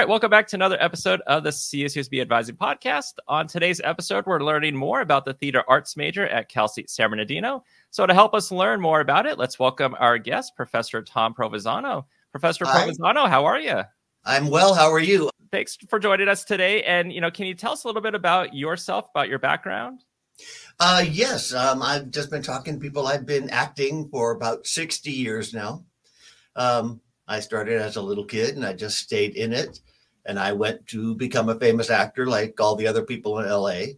right, welcome back to another episode of the CSUSB Advising Podcast. On today's episode, we're learning more about the theater arts major at Cal State San Bernardino. So, to help us learn more about it, let's welcome our guest, Professor Tom Provenzano. Professor Hi. Provenzano, how are you? I'm well. How are you? Thanks for joining us today. And you know, can you tell us a little bit about yourself, about your background? Uh, yes, um, I've just been talking to people. I've been acting for about 60 years now. Um, I started as a little kid and I just stayed in it. And I went to become a famous actor like all the other people in LA.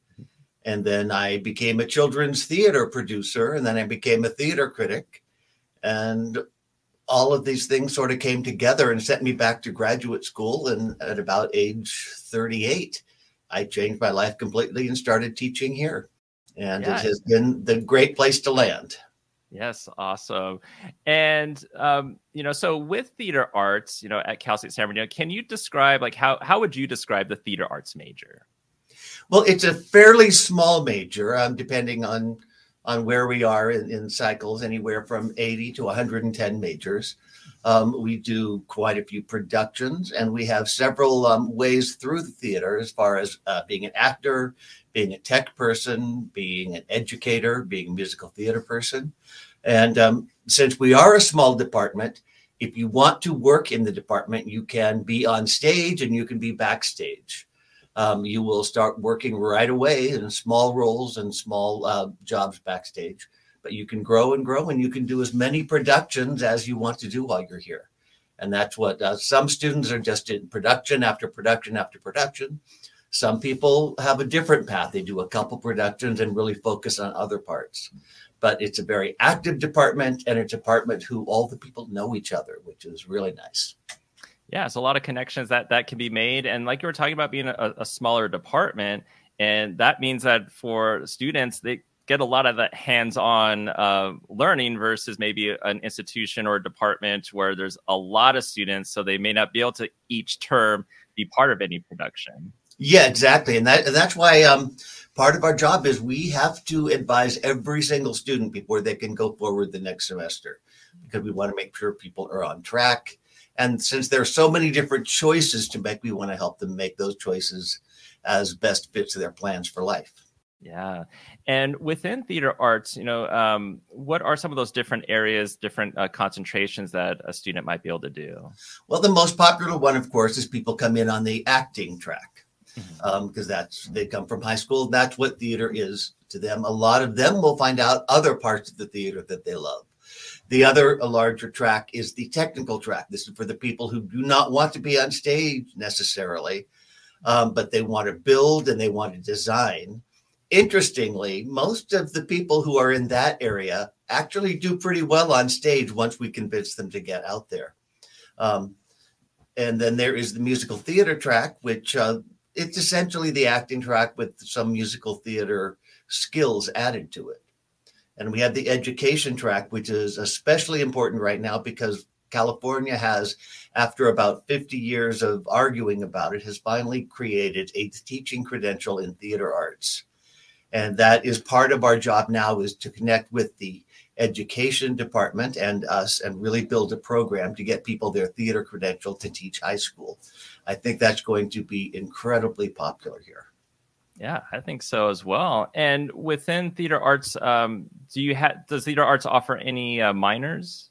And then I became a children's theater producer and then I became a theater critic. And all of these things sort of came together and sent me back to graduate school. And at about age 38, I changed my life completely and started teaching here. And yeah. it has been the great place to land. Yes, awesome. And um, you know, so with theater arts, you know, at Cal State San Bernardino, can you describe like how how would you describe the theater arts major? Well, it's a fairly small major, um, depending on on where we are in, in cycles, anywhere from 80 to 110 majors. Um, we do quite a few productions, and we have several um, ways through the theater as far as uh, being an actor, being a tech person, being an educator, being a musical theater person. And um, since we are a small department, if you want to work in the department, you can be on stage and you can be backstage um, you will start working right away in small roles and small uh, jobs backstage. But you can grow and grow, and you can do as many productions as you want to do while you're here. And that's what uh, some students are just in production after production after production. Some people have a different path. They do a couple productions and really focus on other parts. But it's a very active department and a department who all the people know each other, which is really nice. Yeah, it's a lot of connections that that can be made, and like you were talking about being a, a smaller department, and that means that for students they get a lot of that hands-on uh, learning versus maybe an institution or department where there's a lot of students, so they may not be able to each term be part of any production. Yeah, exactly, and that and that's why um, part of our job is we have to advise every single student before they can go forward the next semester because we want to make sure people are on track and since there are so many different choices to make, we want to help them make those choices as best fits their plans for life. Yeah. And within theater arts, you know, um, what are some of those different areas, different uh, concentrations that a student might be able to do? Well, the most popular one, of course, is people come in on the acting track because mm-hmm. um, that's they come from high school. That's what theater is to them. A lot of them will find out other parts of the theater that they love. The other, a larger track, is the technical track. This is for the people who do not want to be on stage necessarily, um, but they want to build and they want to design. Interestingly, most of the people who are in that area actually do pretty well on stage once we convince them to get out there. Um, and then there is the musical theater track, which uh, it's essentially the acting track with some musical theater skills added to it. And we have the education track, which is especially important right now because California has, after about 50 years of arguing about it, has finally created a teaching credential in theater arts. And that is part of our job now is to connect with the education department and us and really build a program to get people their theater credential to teach high school. I think that's going to be incredibly popular here. Yeah, I think so as well. And within theater arts, um, do you have does theater arts offer any uh, minors?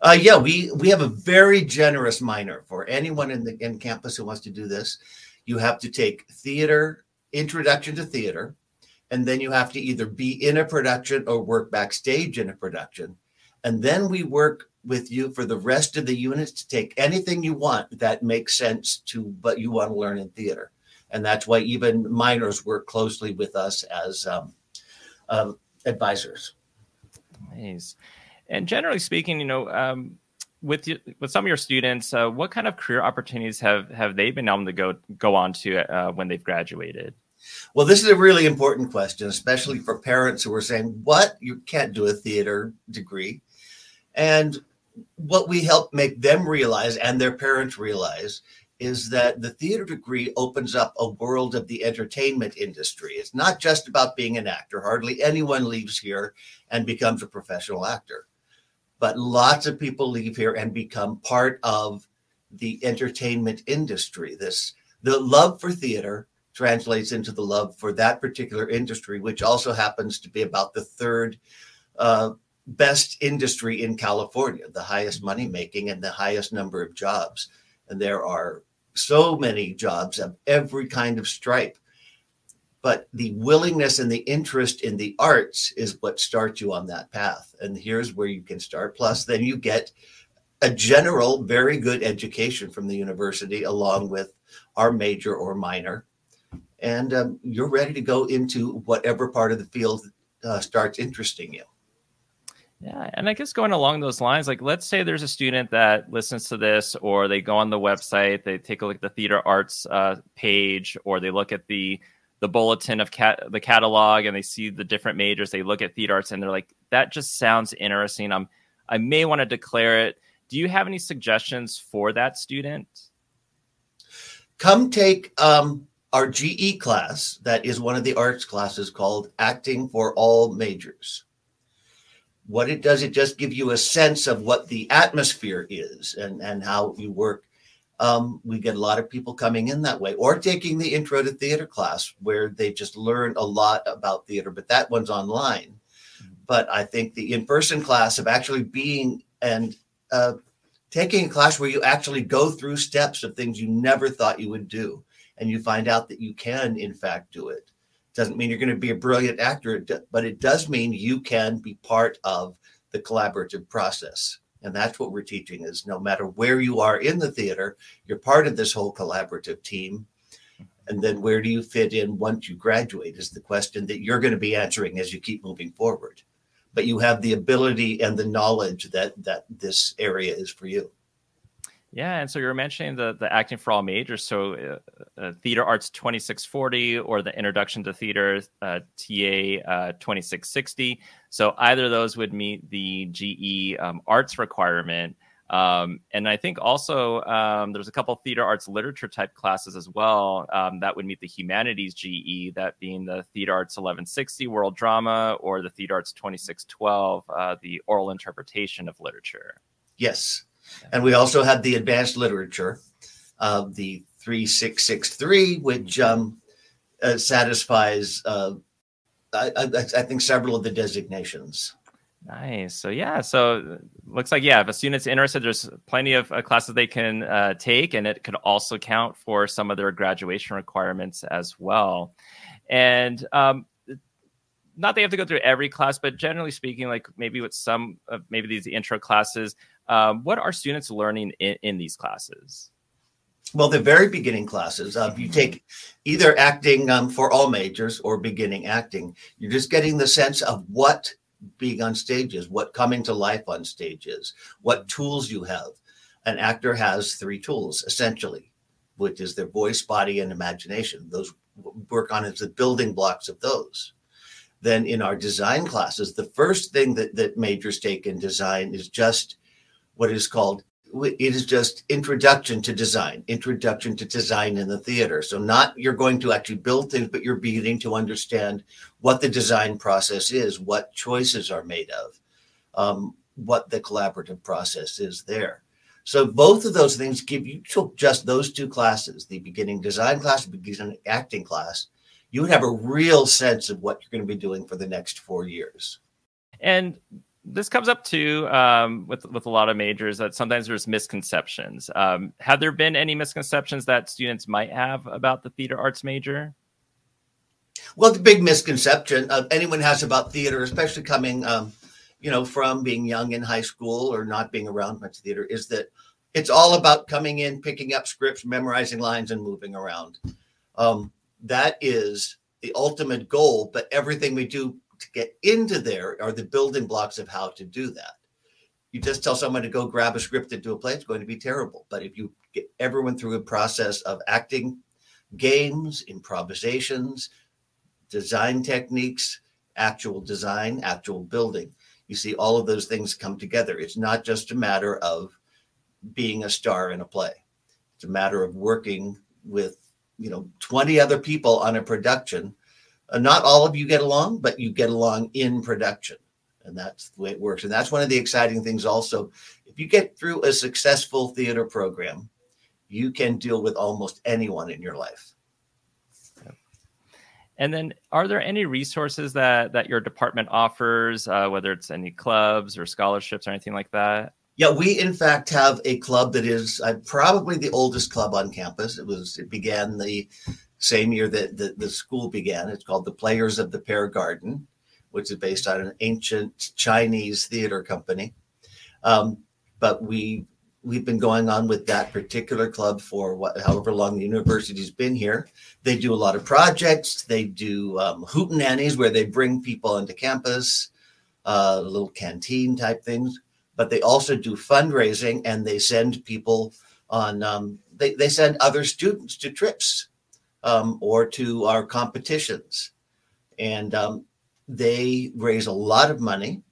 Uh, yeah, we we have a very generous minor for anyone in the in campus who wants to do this. You have to take theater introduction to theater, and then you have to either be in a production or work backstage in a production, and then we work with you for the rest of the units to take anything you want that makes sense to what you want to learn in theater and that's why even minors work closely with us as um, uh, advisors. Nice. And generally speaking, you know, um, with you, with some of your students, uh, what kind of career opportunities have have they been able to go go on to uh, when they've graduated? Well, this is a really important question, especially for parents who are saying, "What you can't do a theater degree," and what we help make them realize and their parents realize is that the theater degree opens up a world of the entertainment industry. It's not just about being an actor. Hardly anyone leaves here and becomes a professional actor. But lots of people leave here and become part of the entertainment industry. This the love for theater translates into the love for that particular industry, which also happens to be about the third uh, best industry in California, the highest money making and the highest number of jobs. And there are so many jobs of every kind of stripe. But the willingness and the interest in the arts is what starts you on that path. And here's where you can start. Plus, then you get a general, very good education from the university, along with our major or minor. And um, you're ready to go into whatever part of the field uh, starts interesting you. Yeah, and I guess going along those lines, like let's say there's a student that listens to this, or they go on the website, they take a look at the theater arts uh, page, or they look at the the bulletin of cat the catalog, and they see the different majors. They look at theater arts, and they're like, "That just sounds interesting. I'm I may want to declare it." Do you have any suggestions for that student? Come take um, our GE class. That is one of the arts classes called Acting for All Majors. What it does, it just give you a sense of what the atmosphere is and, and how you work. Um, we get a lot of people coming in that way or taking the intro to theater class where they just learn a lot about theater, but that one's online. But I think the in person class of actually being and uh, taking a class where you actually go through steps of things you never thought you would do and you find out that you can in fact do it. Doesn't mean you're going to be a brilliant actor but it does mean you can be part of the collaborative process. And that's what we're teaching is no matter where you are in the theater you're part of this whole collaborative team. And then where do you fit in once you graduate is the question that you're going to be answering as you keep moving forward. But you have the ability and the knowledge that that this area is for you. Yeah, and so you were mentioning the the acting for all majors. So, uh, uh, theater arts twenty six forty or the introduction to theater uh, TA uh, twenty six sixty. So either of those would meet the GE um, arts requirement. Um, and I think also um, there's a couple theater arts literature type classes as well um, that would meet the humanities GE, that being the theater arts 1160 world drama or the theater arts 2612, uh, the oral interpretation of literature. Yes. And we also have the advanced literature, uh, the 3663, which um, uh, satisfies, uh, I, I, I think, several of the designations. Nice. So yeah, so looks like yeah, if a student's interested, there's plenty of uh, classes they can uh, take, and it could also count for some of their graduation requirements as well. And um, not they have to go through every class, but generally speaking, like maybe with some of maybe these intro classes, um, what are students learning in, in these classes? Well, the very beginning classes, uh, you take either acting um, for all majors or beginning acting. You're just getting the sense of what being on stage is, what coming to life on stage is, what tools you have. An actor has three tools essentially, which is their voice, body, and imagination. Those work on as the building blocks of those. Then in our design classes, the first thing that, that majors take in design is just what is called it is just introduction to design introduction to design in the theater. So not you're going to actually build things but you're beginning to understand what the design process is what choices are made of um, what the collaborative process is there. So both of those things give you took just those two classes the beginning design class the beginning acting class you would have a real sense of what you're going to be doing for the next four years and this comes up too um, with with a lot of majors that sometimes there's misconceptions. Um, have there been any misconceptions that students might have about the theater arts major? Well, the big misconception uh, anyone has about theater, especially coming, um, you know, from being young in high school or not being around much theater, is that it's all about coming in, picking up scripts, memorizing lines, and moving around. Um, that is the ultimate goal, but everything we do to get into there are the building blocks of how to do that. You just tell someone to go grab a script and do a play, it's going to be terrible. But if you get everyone through a process of acting, games, improvisations, design techniques, actual design, actual building, you see all of those things come together. It's not just a matter of being a star in a play. It's a matter of working with, you know, 20 other people on a production uh, not all of you get along, but you get along in production. And that's the way it works. And that's one of the exciting things also. If you get through a successful theater program, you can deal with almost anyone in your life. And then, are there any resources that that your department offers, uh, whether it's any clubs or scholarships or anything like that? Yeah, we in fact have a club that is uh, probably the oldest club on campus. It was it began the same year that the, the school began. It's called the Players of the Pear Garden, which is based on an ancient Chinese theater company. Um, but we we've been going on with that particular club for what, however long the university's been here. They do a lot of projects. They do um, hootenannies where they bring people into campus, uh, little canteen type things. But they also do fundraising and they send people on. Um, they they send other students to trips um, or to our competitions, and um, they raise a lot of money.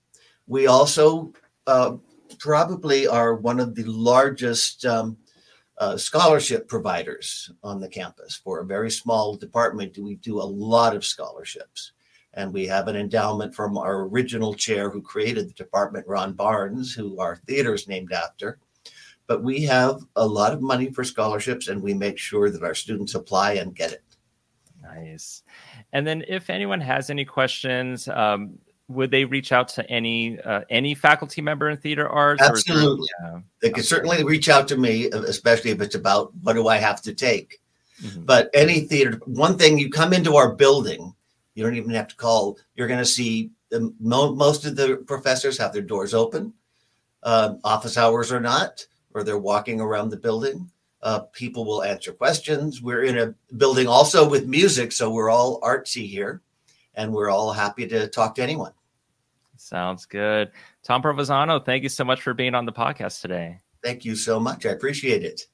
We also uh, probably are one of the largest um, uh, scholarship providers on the campus. For a very small department, we do a lot of scholarships. And we have an endowment from our original chair who created the department, Ron Barnes, who our theater is named after. But we have a lot of money for scholarships and we make sure that our students apply and get it. Nice. And then, if anyone has any questions, um, would they reach out to any uh, any faculty member in theater arts? Absolutely, yeah. they could certainly reach out to me, especially if it's about what do I have to take. Mm-hmm. But any theater, one thing you come into our building, you don't even have to call. You're going to see the, most of the professors have their doors open, uh, office hours or not, or they're walking around the building. Uh, people will answer questions. We're in a building also with music, so we're all artsy here and we're all happy to talk to anyone. Sounds good. Tom Provenzano, thank you so much for being on the podcast today. Thank you so much. I appreciate it.